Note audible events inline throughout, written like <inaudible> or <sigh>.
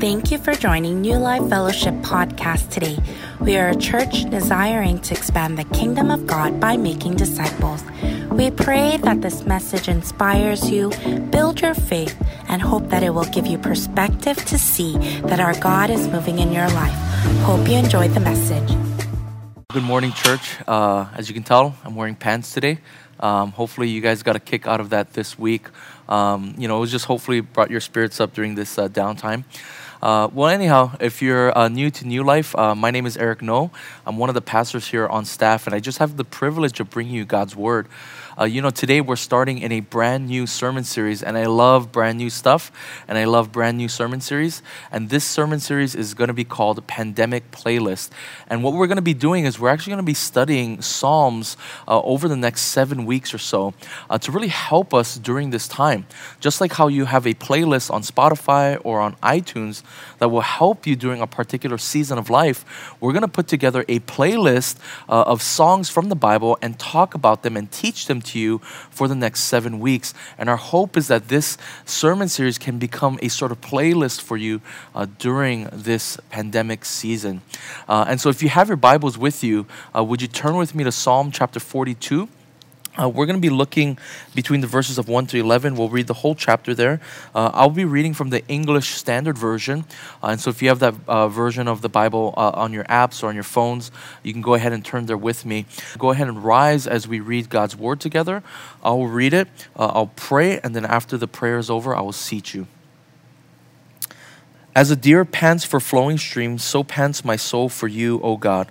Thank you for joining New Life Fellowship podcast today. We are a church desiring to expand the kingdom of God by making disciples. We pray that this message inspires you, build your faith, and hope that it will give you perspective to see that our God is moving in your life. Hope you enjoyed the message. Good morning, church. Uh, as you can tell, I'm wearing pants today. Um, hopefully, you guys got a kick out of that this week. Um, you know, it was just hopefully brought your spirits up during this uh, downtime. Uh, well, anyhow, if you're uh, new to New Life, uh, my name is Eric No. I'm one of the pastors here on staff, and I just have the privilege of bringing you God's Word. Uh, you know, today we're starting in a brand new sermon series, and I love brand new stuff, and I love brand new sermon series. And this sermon series is going to be called Pandemic Playlist. And what we're going to be doing is we're actually going to be studying Psalms uh, over the next seven weeks or so uh, to really help us during this time. Just like how you have a playlist on Spotify or on iTunes that will help you during a particular season of life, we're going to put together a playlist uh, of songs from the Bible and talk about them and teach them to you for the next seven weeks. And our hope is that this sermon series can become a sort of playlist for you uh, during this pandemic season. Uh, and so, if you have your Bibles with you, uh, would you turn with me to Psalm chapter 42? Uh, we're going to be looking between the verses of 1 to 11. We'll read the whole chapter there. Uh, I'll be reading from the English Standard Version. Uh, and so if you have that uh, version of the Bible uh, on your apps or on your phones, you can go ahead and turn there with me. Go ahead and rise as we read God's Word together. I'll read it, uh, I'll pray, and then after the prayer is over, I will seat you. As a deer pants for flowing streams, so pants my soul for you, O God.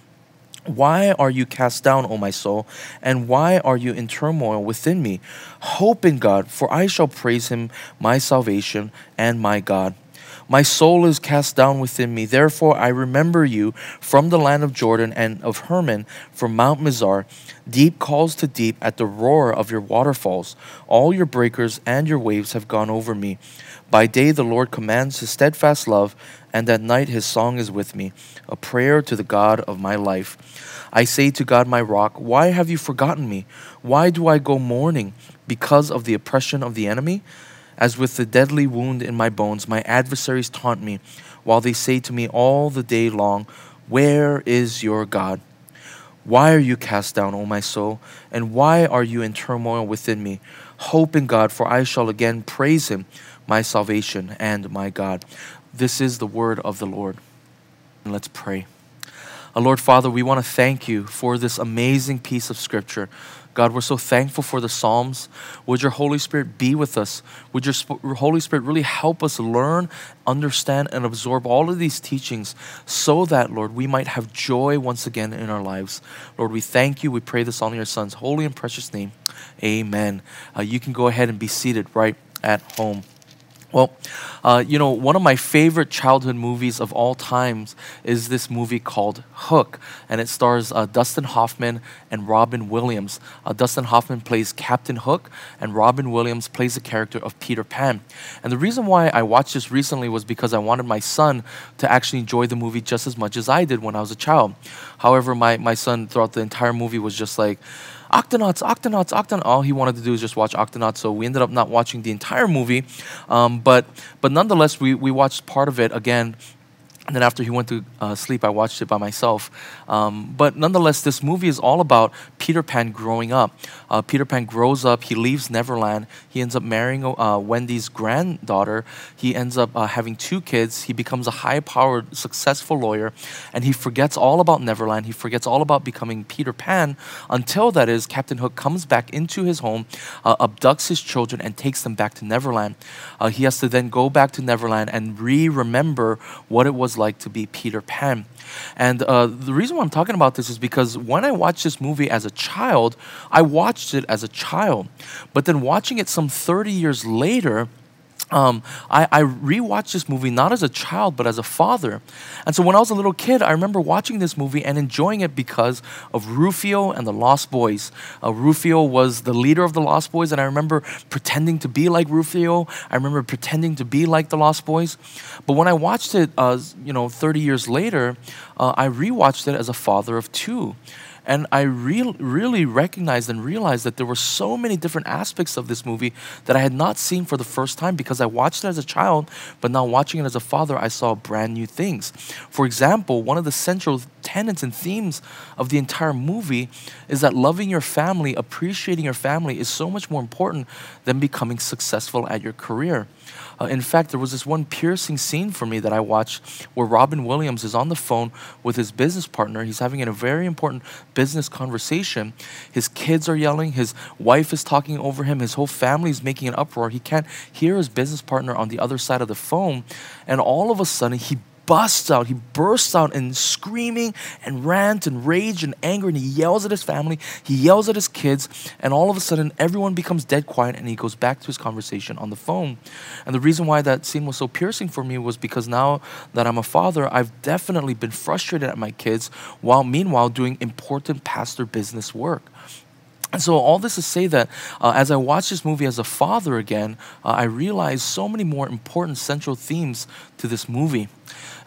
Why are you cast down, O my soul? And why are you in turmoil within me? Hope in God, for I shall praise him, my salvation and my God. My soul is cast down within me. Therefore, I remember you from the land of Jordan and of Hermon from Mount Mizar. Deep calls to deep at the roar of your waterfalls. All your breakers and your waves have gone over me. By day, the Lord commands his steadfast love, and at night, his song is with me, a prayer to the God of my life. I say to God, my rock, why have you forgotten me? Why do I go mourning because of the oppression of the enemy? As with the deadly wound in my bones, my adversaries taunt me, while they say to me all the day long, Where is your God? Why are you cast down, O my soul? And why are you in turmoil within me? Hope in God, for I shall again praise him, my salvation and my God. This is the word of the Lord. Let's pray. Uh, Lord Father, we want to thank you for this amazing piece of scripture. God, we're so thankful for the Psalms. Would your Holy Spirit be with us? Would your Holy Spirit really help us learn, understand, and absorb all of these teachings so that, Lord, we might have joy once again in our lives? Lord, we thank you. We pray this all in your Son's holy and precious name. Amen. Uh, you can go ahead and be seated right at home. Well, uh, you know, one of my favorite childhood movies of all times is this movie called Hook, and it stars uh, Dustin Hoffman and Robin Williams. Uh, Dustin Hoffman plays Captain Hook, and Robin Williams plays the character of Peter Pan. And the reason why I watched this recently was because I wanted my son to actually enjoy the movie just as much as I did when I was a child. However, my, my son throughout the entire movie was just like, Octonauts, Octonauts, Octonauts. All he wanted to do is just watch Octonauts. So we ended up not watching the entire movie, um, but but nonetheless, we we watched part of it again and then after he went to uh, sleep, I watched it by myself. Um, but nonetheless, this movie is all about Peter Pan growing up. Uh, Peter Pan grows up, he leaves Neverland, he ends up marrying uh, Wendy's granddaughter, he ends up uh, having two kids, he becomes a high powered, successful lawyer, and he forgets all about Neverland, he forgets all about becoming Peter Pan until that is, Captain Hook comes back into his home, uh, abducts his children, and takes them back to Neverland. Uh, he has to then go back to Neverland and re remember what it was like to be Peter Pan. And uh, the reason why I'm talking about this is because when I watched this movie as a child, I watched it as a child. But then watching it some 30 years later, um, I, I rewatched this movie not as a child, but as a father. And so when I was a little kid, I remember watching this movie and enjoying it because of Rufio and the Lost Boys. Uh, Rufio was the leader of the Lost Boys, and I remember pretending to be like Rufio. I remember pretending to be like the Lost Boys. But when I watched it, uh, you know, 30 years later, uh, I rewatched it as a father of two. And I re- really recognized and realized that there were so many different aspects of this movie that I had not seen for the first time because I watched it as a child, but now watching it as a father, I saw brand new things. For example, one of the central tenets and themes of the entire movie is that loving your family, appreciating your family, is so much more important than becoming successful at your career. Uh, in fact, there was this one piercing scene for me that I watched where Robin Williams is on the phone with his business partner. He's having a very important business conversation. His kids are yelling, his wife is talking over him, his whole family is making an uproar. He can't hear his business partner on the other side of the phone. And all of a sudden, he busts out, he bursts out in screaming and rant and rage and anger, and he yells at his family, he yells at his kids, and all of a sudden everyone becomes dead quiet and he goes back to his conversation on the phone. And the reason why that scene was so piercing for me was because now that I'm a father, I've definitely been frustrated at my kids while meanwhile doing important pastor business work. And so, all this to say that uh, as I watch this movie as a father again, uh, I realize so many more important central themes to this movie.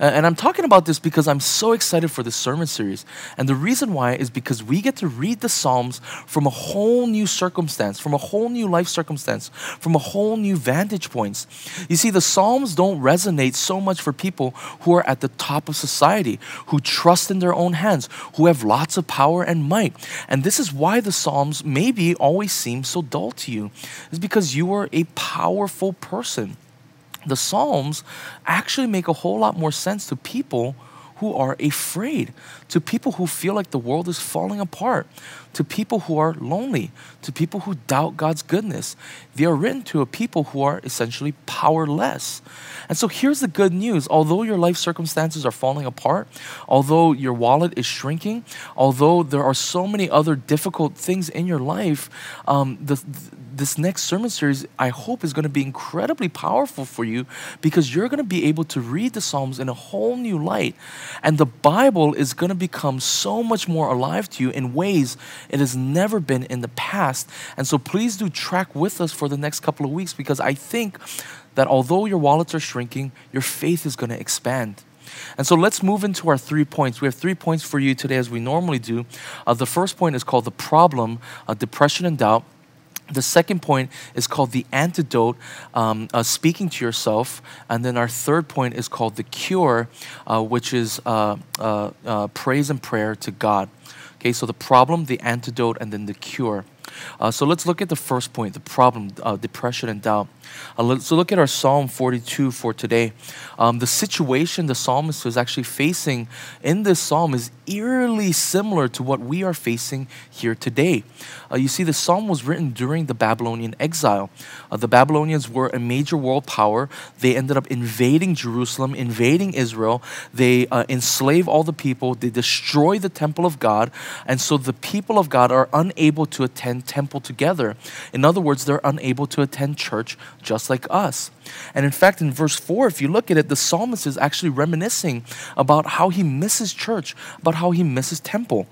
Uh, and I'm talking about this because I'm so excited for this sermon series. And the reason why is because we get to read the Psalms from a whole new circumstance, from a whole new life circumstance, from a whole new vantage points. You see, the Psalms don't resonate so much for people who are at the top of society, who trust in their own hands, who have lots of power and might. And this is why the Psalms maybe always seem so dull to you. It's because you are a powerful person the Psalms actually make a whole lot more sense to people who are afraid, to people who feel like the world is falling apart, to people who are lonely, to people who doubt God's goodness. They are written to a people who are essentially powerless. And so here's the good news although your life circumstances are falling apart, although your wallet is shrinking, although there are so many other difficult things in your life, um, the, this next sermon series, I hope, is going to be incredibly powerful for you because you're going to be able to read the Psalms in a whole new light. And the Bible is going to become so much more alive to you in ways it has never been in the past. And so please do track with us for the next couple of weeks because I think that although your wallets are shrinking, your faith is going to expand. And so let's move into our three points. We have three points for you today, as we normally do. Uh, the first point is called the problem, uh, depression, and doubt. The second point is called the antidote, um, uh, speaking to yourself. And then our third point is called the cure, uh, which is uh, uh, uh praise and prayer to God. Okay, so the problem, the antidote, and then the cure. Uh, so let's look at the first point the problem, depression, and doubt. Uh, so look at our Psalm 42 for today. Um, the situation the psalmist is actually facing in this psalm is eerily similar to what we are facing here today. Uh, you see, the psalm was written during the Babylonian exile. Uh, the Babylonians were a major world power. They ended up invading Jerusalem, invading Israel. They uh, enslave all the people. They destroy the temple of God. And so the people of God are unable to attend temple together. In other words, they're unable to attend church just like us. And in fact, in verse 4, if you look at it, the psalmist is actually reminiscing about how he misses church, about how he misses temple.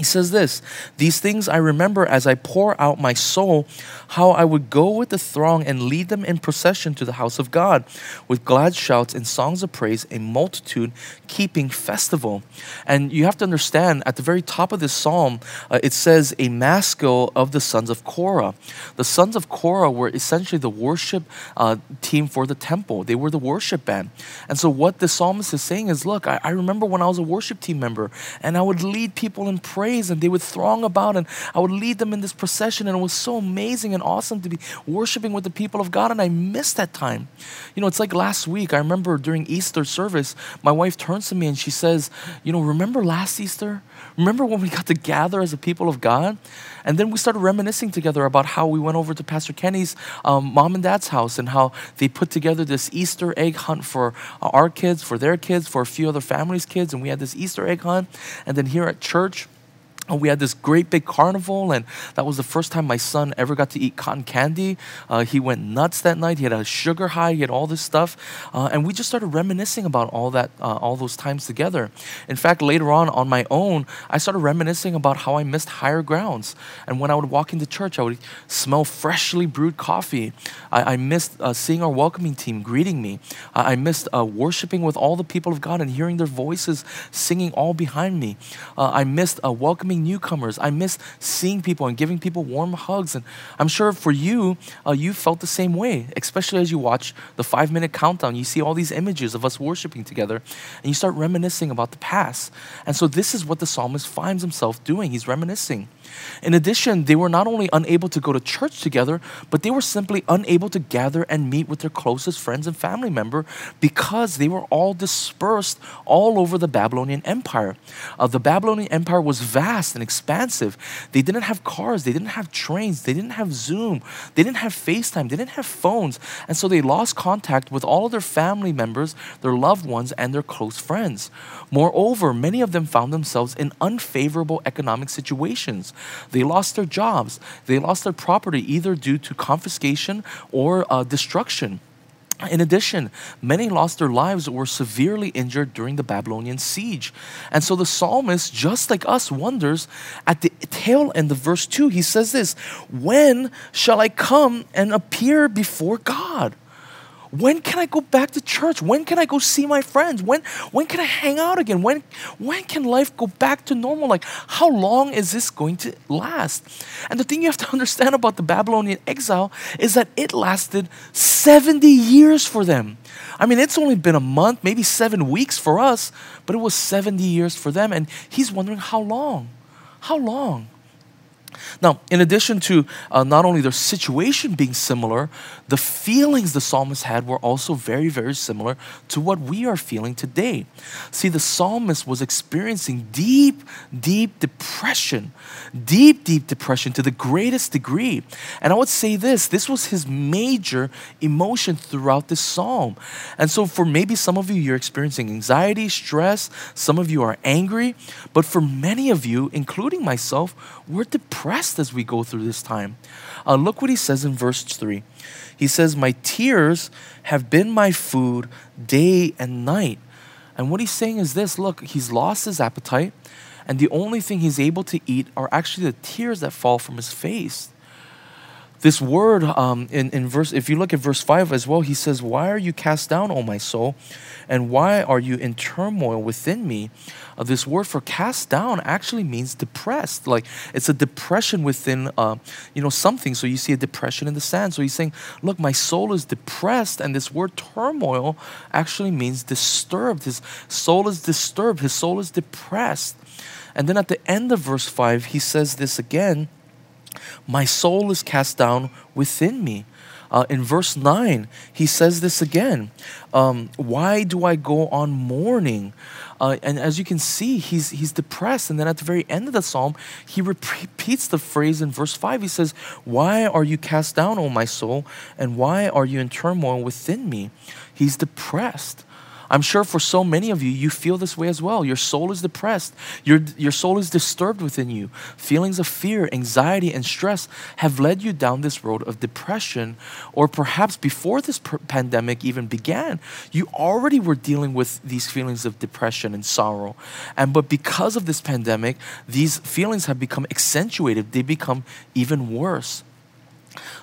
He says this These things I remember as I pour out my soul, how I would go with the throng and lead them in procession to the house of God, with glad shouts and songs of praise, a multitude keeping festival. And you have to understand, at the very top of this psalm, uh, it says, A maskil of the sons of Korah. The sons of Korah were essentially the worship uh, team for the temple, they were the worship band. And so, what the psalmist is saying is, Look, I, I remember when I was a worship team member, and I would lead people in prayer praise and they would throng about and I would lead them in this procession and it was so amazing and awesome to be worshiping with the people of God and I missed that time. You know, it's like last week, I remember during Easter service, my wife turns to me and she says, You know, remember last Easter? Remember when we got to gather as a people of God? And then we started reminiscing together about how we went over to Pastor Kenny's um, mom and dad's house and how they put together this Easter egg hunt for our kids, for their kids, for a few other families' kids. And we had this Easter egg hunt. And then here at church, we had this great big carnival, and that was the first time my son ever got to eat cotton candy. Uh, he went nuts that night. He had a sugar high. He had all this stuff, uh, and we just started reminiscing about all that, uh, all those times together. In fact, later on, on my own, I started reminiscing about how I missed higher grounds. And when I would walk into church, I would smell freshly brewed coffee. I, I missed uh, seeing our welcoming team greeting me. I missed uh, worshiping with all the people of God and hearing their voices singing all behind me. Uh, I missed welcoming newcomers. I miss seeing people and giving people warm hugs. And I'm sure for you, uh, you felt the same way, especially as you watch the five minute countdown. You see all these images of us worshiping together and you start reminiscing about the past. And so this is what the psalmist finds himself doing. He's reminiscing. In addition, they were not only unable to go to church together, but they were simply unable to gather and meet with their closest friends and family member because they were all dispersed all over the Babylonian Empire. Uh, the Babylonian Empire was vast and expansive. They didn't have cars, they didn't have trains, they didn't have Zoom, they didn't have FaceTime, they didn't have phones, and so they lost contact with all of their family members, their loved ones, and their close friends. Moreover, many of them found themselves in unfavorable economic situations. They lost their jobs, they lost their property either due to confiscation or uh, destruction. In addition, many lost their lives or were severely injured during the Babylonian siege. And so the psalmist, just like us, wonders at the tail end of verse 2, he says this When shall I come and appear before God? When can I go back to church? When can I go see my friends? When when can I hang out again? When when can life go back to normal? Like how long is this going to last? And the thing you have to <laughs> understand about the Babylonian exile is that it lasted 70 years for them. I mean, it's only been a month, maybe 7 weeks for us, but it was 70 years for them and he's wondering how long? How long? Now, in addition to uh, not only their situation being similar, the feelings the psalmist had were also very, very similar to what we are feeling today. See, the psalmist was experiencing deep, deep depression, deep, deep depression to the greatest degree. And I would say this this was his major emotion throughout this psalm. And so, for maybe some of you, you're experiencing anxiety, stress, some of you are angry, but for many of you, including myself, we're depressed as we go through this time. Uh, look what he says in verse 3. He says, My tears have been my food day and night. And what he's saying is this look, he's lost his appetite, and the only thing he's able to eat are actually the tears that fall from his face. This word um, in, in verse, if you look at verse 5 as well, he says, Why are you cast down, O my soul? And why are you in turmoil within me? Uh, this word for cast down actually means depressed. Like it's a depression within, uh, you know, something. So you see a depression in the sand. So he's saying, Look, my soul is depressed. And this word turmoil actually means disturbed. His soul is disturbed, his soul is depressed. And then at the end of verse 5, he says this again my soul is cast down within me. Uh, in verse 9, he says this again um, Why do I go on mourning? Uh, and as you can see, he's, he's depressed. And then at the very end of the psalm, he repeats the phrase in verse 5. He says, Why are you cast down, O my soul? And why are you in turmoil within me? He's depressed. I'm sure for so many of you, you feel this way as well. Your soul is depressed, your, your soul is disturbed within you. Feelings of fear, anxiety, and stress have led you down this road of depression. Or perhaps before this per- pandemic even began, you already were dealing with these feelings of depression and sorrow. And but because of this pandemic, these feelings have become accentuated, they become even worse.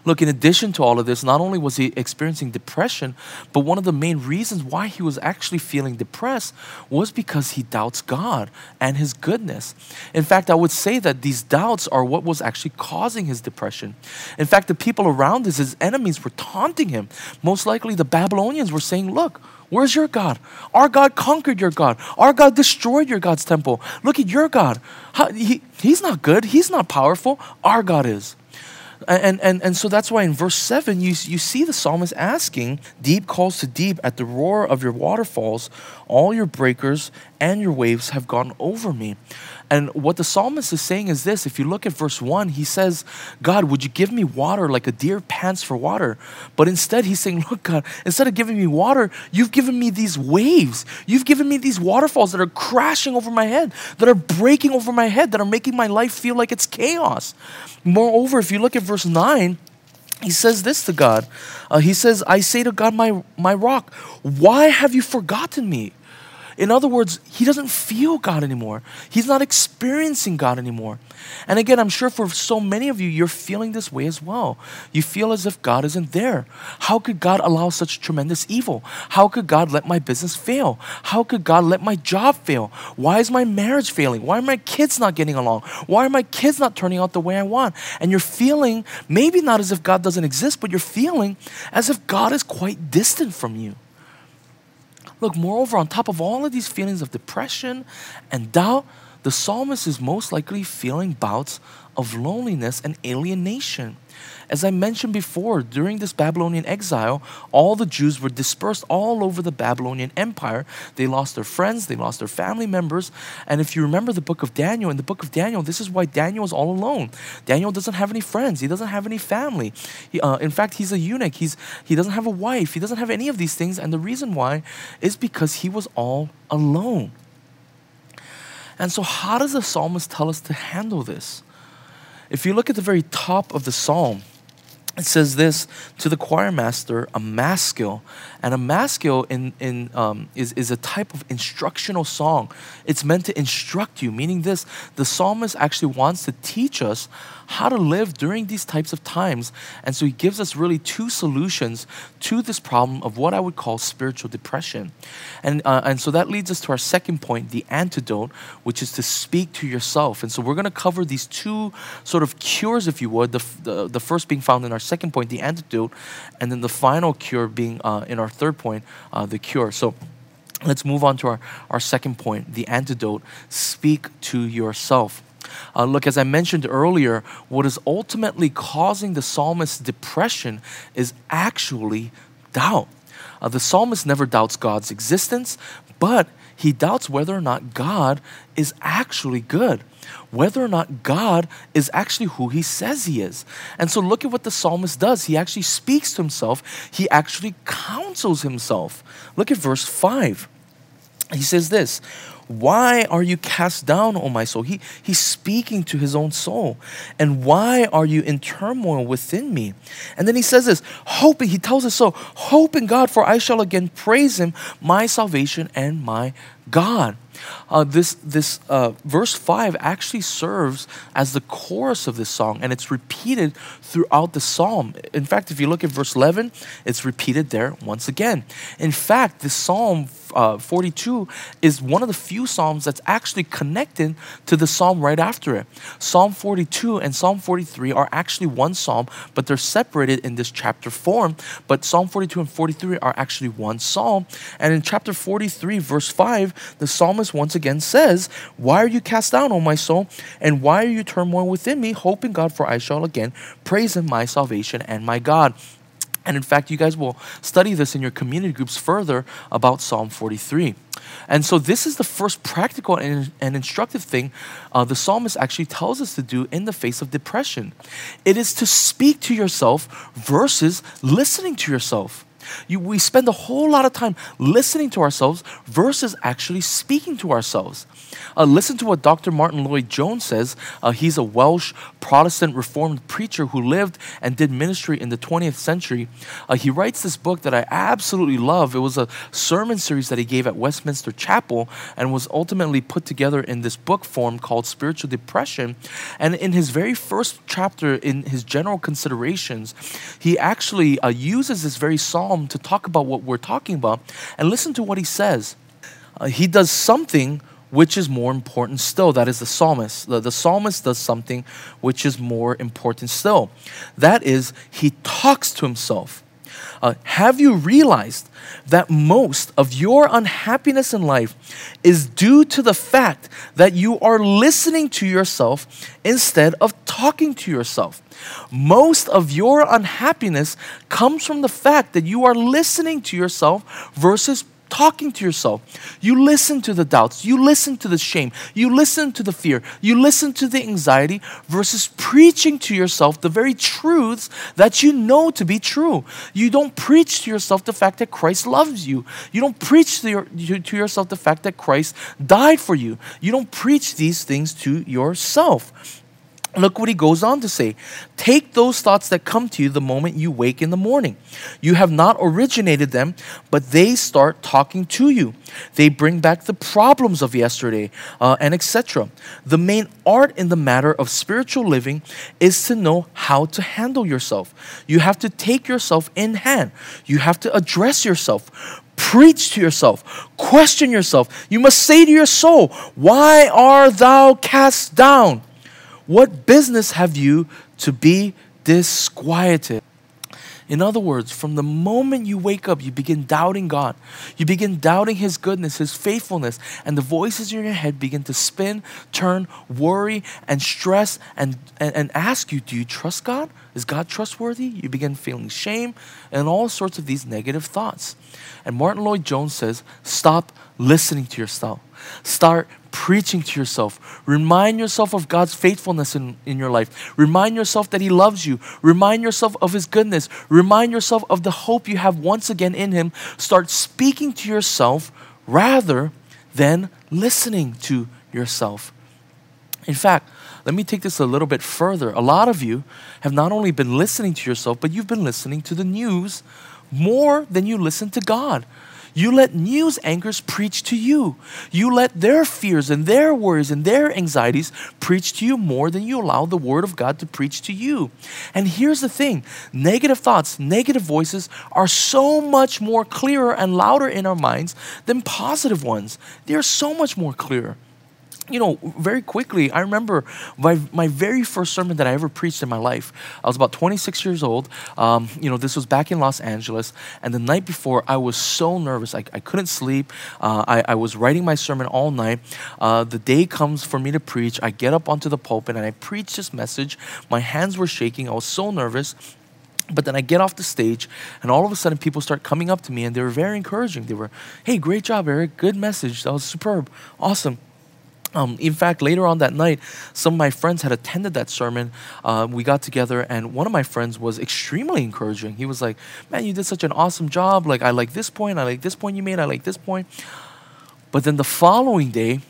Look, in addition to all of this, not only was he experiencing depression, but one of the main reasons why he was actually feeling depressed was because he doubts God and his goodness. In fact, I would say that these doubts are what was actually causing his depression. In fact, the people around us, his enemies, were taunting him. Most likely, the Babylonians were saying, Look, Where's your God? Our God conquered your God. Our God destroyed your God's temple. Look at your God. He, he's not good. He's not powerful. Our God is. And, and, and so that's why in verse 7, you, you see the psalmist asking, Deep calls to deep at the roar of your waterfalls, all your breakers and your waves have gone over me. And what the psalmist is saying is this if you look at verse 1, he says, God, would you give me water like a deer pants for water? But instead, he's saying, Look, God, instead of giving me water, you've given me these waves. You've given me these waterfalls that are crashing over my head, that are breaking over my head, that are making my life feel like it's chaos. Moreover, if you look at verse 9, he says this to God. Uh, he says, I say to God, my, my rock, why have you forgotten me? In other words, he doesn't feel God anymore. He's not experiencing God anymore. And again, I'm sure for so many of you, you're feeling this way as well. You feel as if God isn't there. How could God allow such tremendous evil? How could God let my business fail? How could God let my job fail? Why is my marriage failing? Why are my kids not getting along? Why are my kids not turning out the way I want? And you're feeling maybe not as if God doesn't exist, but you're feeling as if God is quite distant from you. Look, moreover, on top of all of these feelings of depression and doubt, the psalmist is most likely feeling bouts of loneliness and alienation. As I mentioned before, during this Babylonian exile, all the Jews were dispersed all over the Babylonian Empire. They lost their friends, they lost their family members. And if you remember the book of Daniel, in the book of Daniel, this is why Daniel is all alone. Daniel doesn't have any friends, he doesn't have any family. He, uh, in fact, he's a eunuch, he's, he doesn't have a wife, he doesn't have any of these things. And the reason why is because he was all alone. And so, how does the psalmist tell us to handle this? If you look at the very top of the psalm, it says this to the choir master, a maskil. And a maskil in, in, um, is, is a type of instructional song. It's meant to instruct you, meaning this the psalmist actually wants to teach us how to live during these types of times. And so he gives us really two solutions to this problem of what I would call spiritual depression. And, uh, and so that leads us to our second point, the antidote, which is to speak to yourself. And so we're going to cover these two sort of cures, if you would, the, the, the first being found in our second point, the antidote, and then the final cure being uh, in our third point, uh, the cure. So let's move on to our, our second point, the antidote speak to yourself. Uh, look, as I mentioned earlier, what is ultimately causing the psalmist's depression is actually doubt. Uh, the psalmist never doubts God's existence, but he doubts whether or not God is actually good, whether or not God is actually who he says he is. And so look at what the psalmist does. He actually speaks to himself, he actually counsels himself. Look at verse 5. He says this why are you cast down, O my soul? He, he's speaking to his own soul. And why are you in turmoil within me? And then he says this, hoping, he tells us so, hope in God, for I shall again praise him, my salvation and my God. Uh, this this uh, verse 5 actually serves as the chorus of this song and it's repeated throughout the psalm in fact if you look at verse 11 it's repeated there once again in fact this psalm uh, 42 is one of the few psalms that's actually connected to the psalm right after it. Psalm 42 and Psalm 43 are actually one psalm, but they're separated in this chapter form. But Psalm 42 and 43 are actually one psalm. And in chapter 43, verse 5, the psalmist once again says, Why are you cast down, O my soul? And why are you turmoil within me? Hope in God, for I shall again praise him, my salvation and my God. And in fact, you guys will study this in your community groups further about Psalm 43. And so, this is the first practical and, and instructive thing uh, the psalmist actually tells us to do in the face of depression. It is to speak to yourself versus listening to yourself. You, we spend a whole lot of time listening to ourselves versus actually speaking to ourselves. Uh, listen to what Dr. Martyn Lloyd-Jones says. Uh, he's a Welsh Protestant Reformed preacher who lived and did ministry in the 20th century. Uh, he writes this book that I absolutely love. It was a sermon series that he gave at Westminster Chapel and was ultimately put together in this book form called Spiritual Depression. And in his very first chapter, in his general considerations, he actually uh, uses this very psalm to talk about what we're talking about. And listen to what he says. Uh, he does something which is more important still. That is the psalmist. The, the psalmist does something which is more important still. That is, he talks to himself. Uh, have you realized that most of your unhappiness in life is due to the fact that you are listening to yourself instead of talking to yourself? Most of your unhappiness comes from the fact that you are listening to yourself versus talking to yourself. You listen to the doubts, you listen to the shame, you listen to the fear, you listen to the anxiety versus preaching to yourself the very truths that you know to be true. You don't preach to yourself the fact that Christ loves you. You don't preach to, your, to yourself the fact that Christ died for you. You don't preach these things to yourself. Look what he goes on to say. Take those thoughts that come to you the moment you wake in the morning. You have not originated them, but they start talking to you. They bring back the problems of yesterday uh, and etc. The main art in the matter of spiritual living is to know how to handle yourself. You have to take yourself in hand, you have to address yourself. Preach to yourself, question yourself. You must say to your soul, Why art thou cast down? What business have you to be disquieted? In other words, from the moment you wake up, you begin doubting God. You begin doubting His goodness, His faithfulness, and the voices in your head begin to spin, turn, worry, and stress, and, and, and ask you, Do you trust God? Is God trustworthy? You begin feeling shame and all sorts of these negative thoughts. And Martyn Lloyd-Jones says, Stop listening to yourself. Start preaching to yourself. Remind yourself of God's faithfulness in, in your life. Remind yourself that He loves you. Remind yourself of His goodness. Remind yourself of the hope you have once again in Him. Start speaking to yourself rather than listening to yourself. In fact, let me take this a little bit further. A lot of you have not only been listening to yourself, but you've been listening to the news more than you listen to God. You let news anchors preach to you. You let their fears and their worries and their anxieties preach to you more than you allow the Word of God to preach to you. And here's the thing negative thoughts, negative voices are so much more clearer and louder in our minds than positive ones. They're so much more clear you know, very quickly, I remember my, my very first sermon that I ever preached in my life. I was about 26 years old. Um, you know, this was back in Los Angeles. And the night before, I was so nervous. I, I couldn't sleep. Uh, I, I was writing my sermon all night. Uh, the day comes for me to preach. I get up onto the pulpit and I preach this message. My hands were shaking. I was so nervous. But then I get off the stage, and all of a sudden, people start coming up to me, and they were very encouraging. They were, "Hey, great job, Eric! Good message. That was superb, awesome." Um, in fact, later on that night, some of my friends had attended that sermon. Uh, we got together, and one of my friends was extremely encouraging. He was like, "Man, you did such an awesome job. Like, I like this point. I like this point you made. I like this point." But then the following day,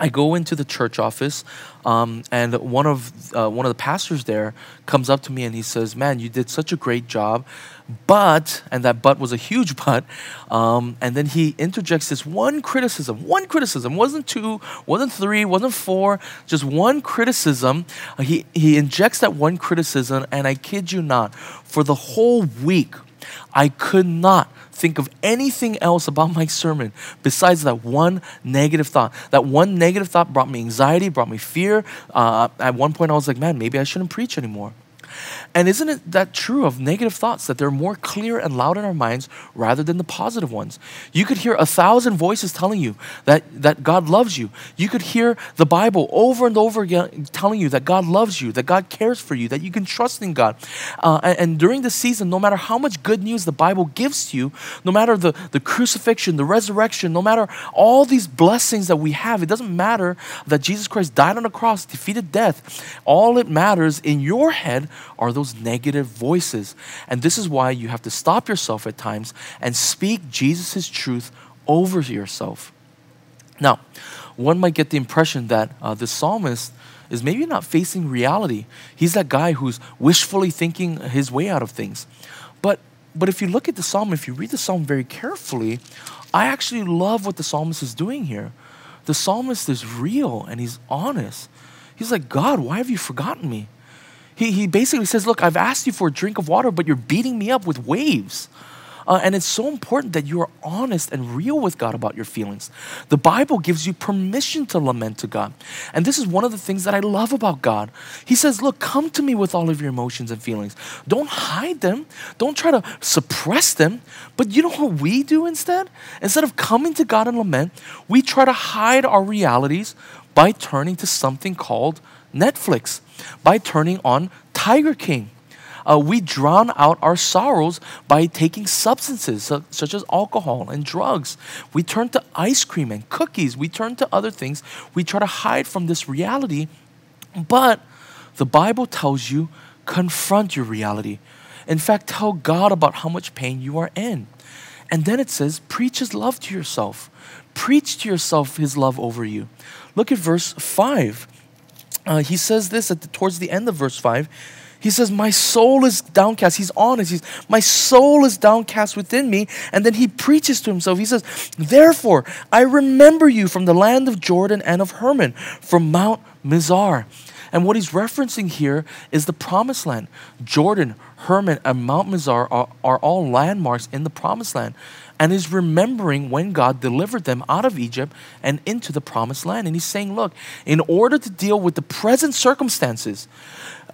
I go into the church office, um, and one of uh, one of the pastors there comes up to me and he says, "Man, you did such a great job, but and that but was a huge <laughs> but." Um, and then he interjects this one criticism. One criticism wasn't two, wasn't three, wasn't four, just one criticism. Uh, he he injects that one criticism, and I kid you not, for the whole week, I could not think of anything else about my sermon besides that one negative thought. That one negative thought brought me anxiety, brought me fear. Uh, at one point, I was like, man, maybe I shouldn't preach anymore. And isn't it that true of negative thoughts that they're more clear and loud in our minds rather than the positive ones? You could hear a thousand voices telling you that, that God loves you. You could hear the Bible over and over again telling you that God loves you, that God cares for you, that you can trust in God. Uh, and, and during the season, no matter how much good news the Bible gives to you, no matter the, the crucifixion, the resurrection, no matter all these blessings that we have, it doesn't matter that Jesus Christ died on the cross, defeated death. All it matters in your head are those negative voices. And this is why you have to stop yourself at times and speak Jesus' truth over yourself. Now, one might get the impression that uh, the psalmist is maybe not facing reality. He's that guy who's wishfully thinking his way out of things. But but if you look at the psalm, if you read the psalm very carefully, I actually love what the psalmist is doing here. The psalmist is real and he's honest. He's like, God, why have you forgotten me? He, he basically says, Look, I've asked you for a drink of water, but you're beating me up with waves. Uh, and it's so important that you are honest and real with God about your feelings. The Bible gives you permission to lament to God. And this is one of the things that I love about God. He says, Look, come to me with all of your emotions and feelings. Don't hide them, don't try to suppress them. But you know what we do instead? Instead of coming to God and lament, we try to hide our realities by turning to something called Netflix, by turning on Tiger King uh, we drown out our sorrows by taking substances su- such as alcohol and drugs. We turn to ice cream and cookies. We turn to other things. We try to hide from this reality. But the Bible tells you confront your reality. In fact, tell God about how much pain you are in. And then it says, preach his love to yourself. Preach to yourself his love over you. Look at verse 5. Uh, he says this at the, towards the end of verse 5. He says, My soul is downcast. He's honest. He's, My soul is downcast within me. And then he preaches to himself. He says, Therefore, I remember you from the land of Jordan and of Hermon, from Mount Mizar. And what he's referencing here is the promised land. Jordan, Hermon, and Mount Mizar are, are all landmarks in the promised land and is remembering when God delivered them out of Egypt and into the promised land. And he's saying, look, in order to deal with the present circumstances,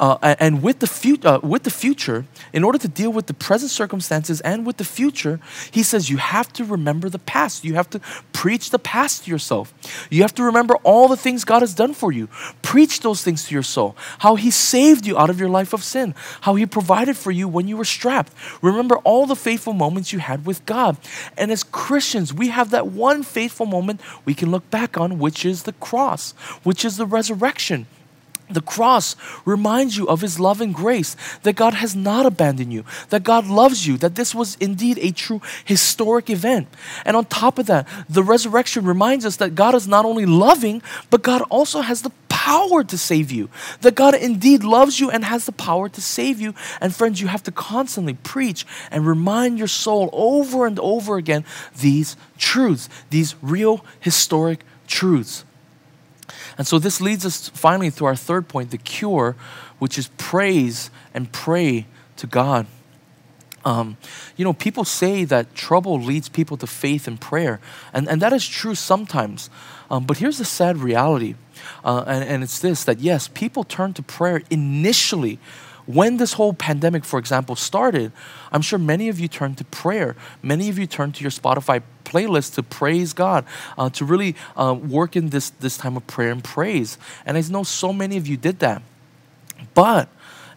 uh, and with the, fu- uh, with the future, in order to deal with the present circumstances and with the future, he says you have to remember the past. You have to preach the past to yourself. You have to remember all the things God has done for you. Preach those things to your soul. How he saved you out of your life of sin. How he provided for you when you were strapped. Remember all the faithful moments you had with God. And as Christians, we have that one faithful moment we can look back on, which is the cross, which is the resurrection. The cross reminds you of His love and grace, that God has not abandoned you, that God loves you, that this was indeed a true historic event. And on top of that, the resurrection reminds us that God is not only loving, but God also has the power to save you. That God indeed loves you and has the power to save you. And friends, you have to constantly preach and remind your soul over and over again these truths, these real historic truths. And so this leads us finally to our third point the cure, which is praise and pray to God. Um, you know, people say that trouble leads people to faith and prayer, and, and that is true sometimes. Um, but here's the sad reality, uh, and, and it's this that yes, people turn to prayer initially when this whole pandemic, for example, started, I'm sure many of you turned to prayer. Many of you turned to your Spotify playlist to praise God, uh, to really uh, work in this, this time of prayer and praise. And I know so many of you did that. But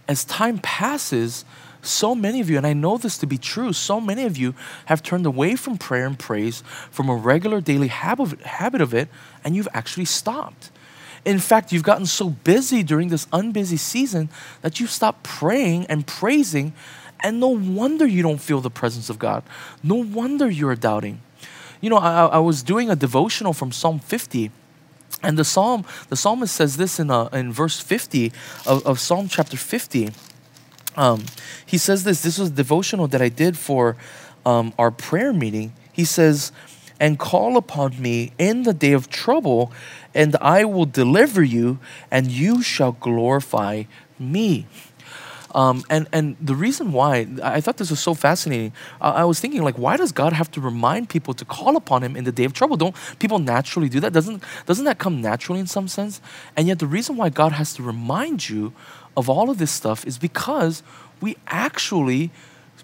as time passes, so many of you, and I know this to be true, so many of you have turned away from prayer and praise, from a regular daily habit, habit of it, and you've actually stopped. In fact, you've gotten so busy during this unbusy season that you've stopped praying and praising, and no wonder you don't feel the presence of God. No wonder you're doubting. You know, I, I was doing a devotional from Psalm 50. And the psalm, the psalmist says this in, uh, in verse 50 of, of Psalm chapter 50. Um, he says this. This was a devotional that I did for um, our prayer meeting. He says, and call upon me in the day of trouble, and I will deliver you, and you shall glorify me. Um, and and the reason why I thought this was so fascinating, uh, I was thinking like, why does God have to remind people to call upon Him in the day of trouble? Don't people naturally do that? Doesn't doesn't that come naturally in some sense? And yet the reason why God has to remind you of all of this stuff is because we actually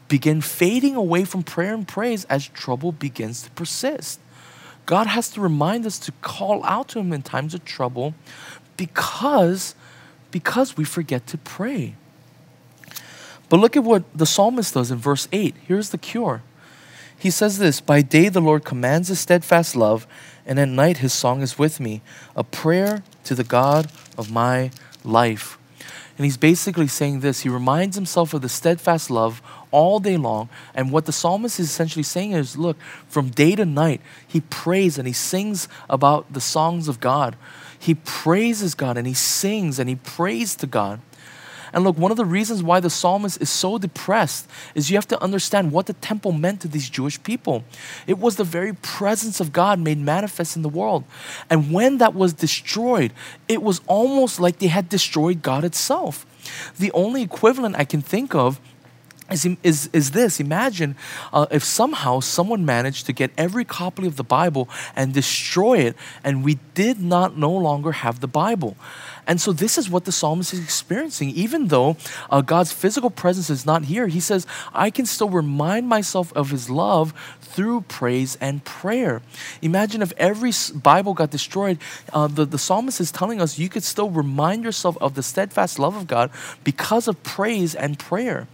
begin fading away from prayer and praise as trouble begins to persist. God has to remind us to call out to Him in times of trouble because, because we forget to pray. But look at what the psalmist does in verse 8. Here's the cure. He says this By day the Lord commands his steadfast love, and at night his song is with me, a prayer to the God of my life. And he's basically saying this. He reminds himself of the steadfast love all day long. And what the psalmist is essentially saying is look, from day to night, he prays and he sings about the songs of God. He praises God and he sings and he prays to God. And look, one of the reasons why the psalmist is so depressed is you have to understand what the temple meant to these Jewish people. It was the very presence of God made manifest in the world. And when that was destroyed, it was almost like they had destroyed God itself. The only equivalent I can think of is, is, is this imagine uh, if somehow someone managed to get every copy of the Bible and destroy it, and we did not no longer have the Bible. And so, this is what the psalmist is experiencing. Even though uh, God's physical presence is not here, he says, I can still remind myself of his love through praise and prayer. Imagine if every Bible got destroyed. Uh, the, the psalmist is telling us you could still remind yourself of the steadfast love of God because of praise and prayer.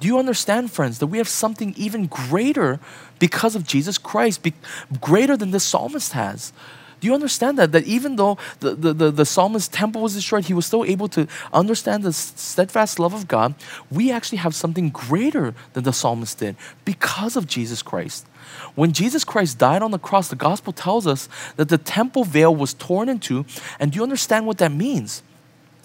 Do you understand, friends, that we have something even greater because of Jesus Christ, be, greater than the psalmist has? Do you understand that? That even though the, the, the, the, psalmist's temple was destroyed, he was still able to understand the steadfast love of God. We actually have something greater than the psalmist did because of Jesus Christ. When Jesus Christ died on the cross, the gospel tells us that the temple veil was torn in two. And do you understand what that means?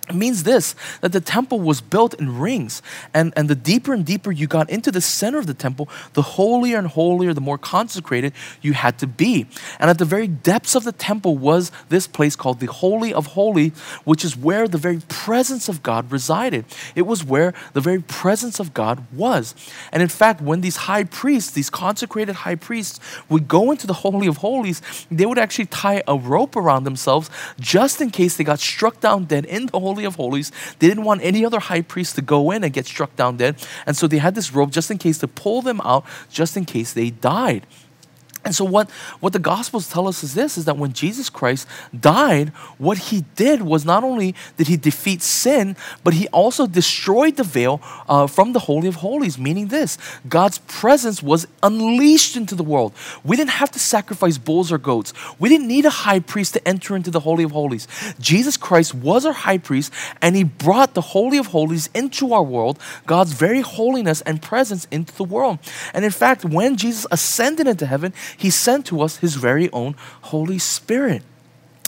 It means this that the temple was built in rings, and, and the deeper and deeper you got into the center of the temple, the holier and holier, the more consecrated you had to be. And at the very depths of the temple was this place called the Holy of Holies, which is where the very presence of God resided. It was where the very presence of God was. And in fact, when these high priests, these consecrated high priests, would go into the Holy of Holies, they would actually tie a rope around themselves just in case they got struck down dead in the Holy Holy of Holies. They didn't want any other high priest to go in and get struck down dead. And so they had this rope just in case to pull them out, just in case they died. And so what, what the Gospels tell us is this, is that when Jesus Christ died, what he did was not only did he defeat sin, but he also destroyed the veil uh, from the Holy of Holies, meaning this, God's presence was unleashed into the world. We didn't have to sacrifice bulls or goats. We didn't need a high priest to enter into the Holy of Holies. Jesus Christ was our high priest, and he brought the Holy of Holies into our world, God's very holiness and presence into the world. And in fact, when Jesus ascended into heaven, he sent to us his very own Holy Spirit.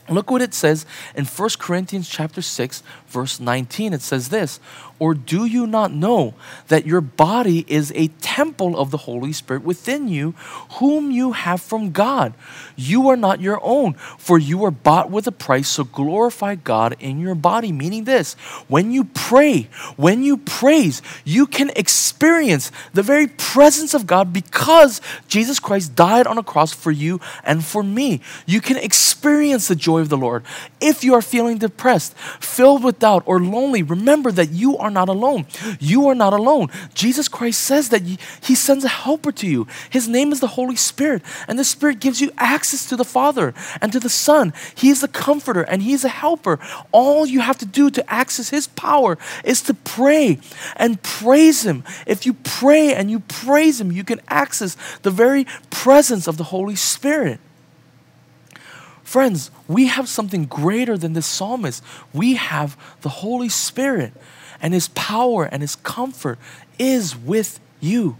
Look what it says in 1 Corinthians chapter 6 verse 19. It says this, "Or do you not know that your body is a temple of the Holy Spirit within you, whom you have from God? You are not your own, for you are bought with a price, so glorify God in your body." Meaning this, when you pray, when you praise, you can experience the very presence of God because Jesus Christ died on a cross for you and for me. You can experience the joy of the Lord. If you are feeling depressed, filled with doubt, or lonely, remember that you are not alone. You are not alone. Jesus Christ says that He sends a helper to you. His name is the Holy Spirit, and the Spirit gives you access to the Father and to the Son. He is the comforter and He is a helper. All you have to do to access His power is to pray and praise Him. If you pray and you praise Him, you can access the very presence of the Holy Spirit. Friends, we have something greater than this psalmist. We have the Holy Spirit, and His power and His comfort is with you.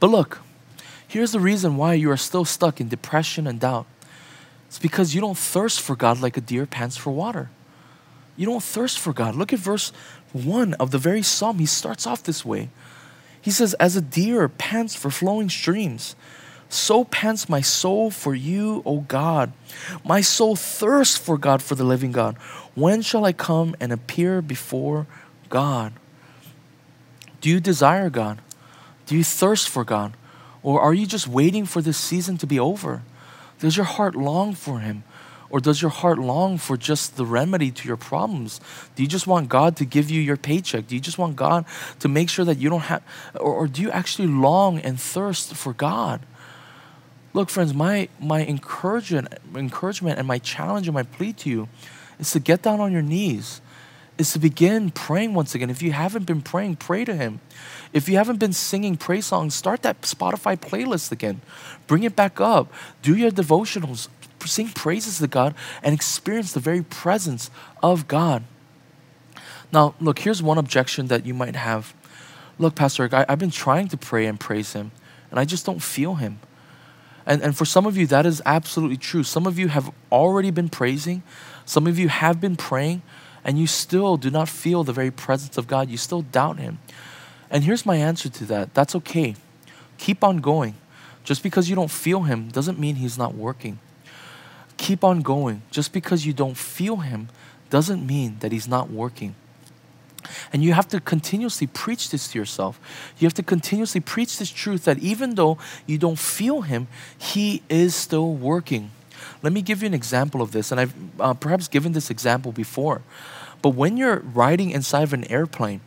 But look, here's the reason why you are still stuck in depression and doubt. It's because you don't thirst for God like a deer pants for water. You don't thirst for God. Look at verse 1 of the very psalm. He starts off this way. He says, As a deer pants for flowing streams, so pants my soul for you, O God. My soul thirsts for God, for the living God. When shall I come and appear before God? Do you desire God? Do you thirst for God? Or are you just waiting for this season to be over? Does your heart long for Him? Or does your heart long for just the remedy to your problems? Do you just want God to give you your paycheck? Do you just want God to make sure that you don't have, or, or do you actually long and thirst for God? Look, friends, my, my encouragement, encouragement and my challenge and my plea to you is to get down on your knees, is to begin praying once again. If you haven't been praying, pray to Him. If you haven't been singing praise songs, start that Spotify playlist again. Bring it back up. Do your devotionals. Sing praises to God and experience the very presence of God. Now, look, here's one objection that you might have. Look, Pastor I, I've been trying to pray and praise Him, and I just don't feel Him. And, and for some of you, that is absolutely true. Some of you have already been praising, some of you have been praying, and you still do not feel the very presence of God. You still doubt Him. And here's my answer to that that's okay. Keep on going. Just because you don't feel Him doesn't mean He's not working. Keep on going. Just because you don't feel Him doesn't mean that He's not working. And you have to continuously preach this to yourself. You have to continuously preach this truth that even though you don't feel Him, He is still working. Let me give you an example of this, and I've uh, perhaps given this example before. But when you're riding inside of an airplane,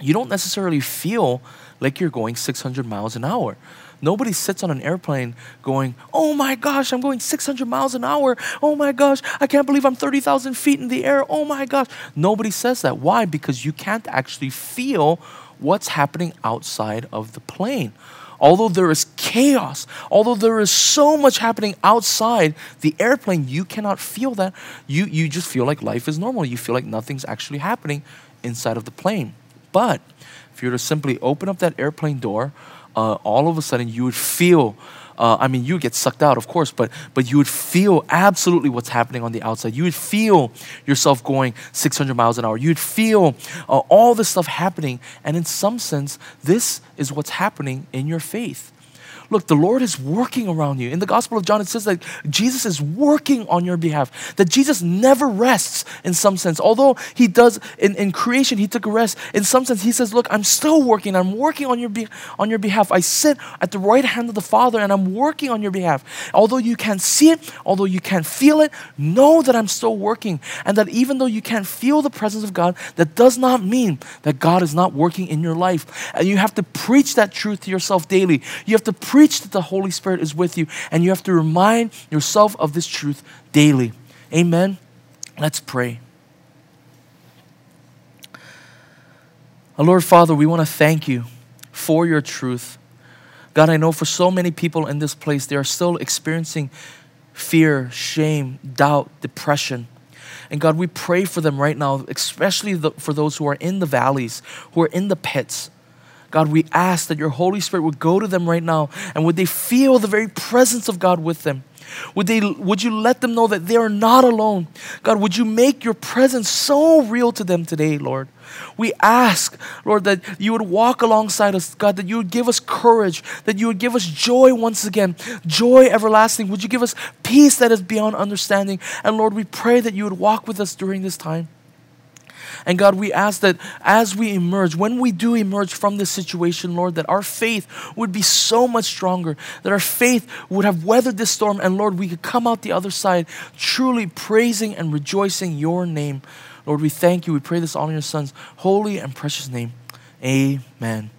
you don't necessarily feel like you're going 600 miles an hour. Nobody sits on an airplane going, Oh my gosh, I'm going 600 miles an hour. Oh my gosh, I can't believe I'm 30,000 feet in the air. Oh my gosh. Nobody says that. Why? Because you can't actually feel what's happening outside of the plane. Although there is chaos, although there is so much happening outside the airplane, you cannot feel that. You, you just feel like life is normal. You feel like nothing's actually happening inside of the plane. But if you were to simply open up that airplane door, uh, all of a sudden you would feel uh, I mean, you get sucked out, of course, but but you would feel absolutely what's happening on the outside. You would feel yourself going 600 miles an hour. You'd feel uh, all this stuff happening, and in some sense, this is what's happening in your faith. Look, the Lord is working around you. In the Gospel of John, it says that Jesus is working on your behalf, that Jesus never rests in some sense. Although he does in, in creation, he took a rest. In some sense, he says, Look, I'm still working. I'm working on your, be- on your behalf. I sit at the right hand of the Father and I'm working on your behalf. Although you can't see it, although you can't feel it, know that I'm still working. And that even though you can't feel the presence of God, that does not mean that God is not working in your life. And you have to preach that truth to yourself daily. You have to preach preach that the Holy Spirit is with you, and you have to remind yourself of this truth daily. Amen. Let's pray. Our Lord Father, we want to thank you for your truth. God, I know for so many people in this place, they are still experiencing fear, shame, doubt, depression. And God, we pray for them right now, especially the, for those who are in the valleys, who are in the pits. God, we ask that your Holy Spirit would go to them right now and would they feel the very presence of God with them. Would, they, would you let them know that they are not alone? God, would you make your presence so real to them today, Lord? We ask, Lord, that you would walk alongside us, God, that you would give us courage, that you would give us joy once again, joy everlasting. Would you give us peace that is beyond understanding? And Lord, we pray that you would walk with us during this time. And God, we ask that as we emerge, when we do emerge from this situation, Lord, that our faith would be so much stronger, that our faith would have weathered this storm, and Lord, we could come out the other side truly praising and rejoicing your name. Lord, we thank you. We pray this all in your Son's holy and precious name. Amen.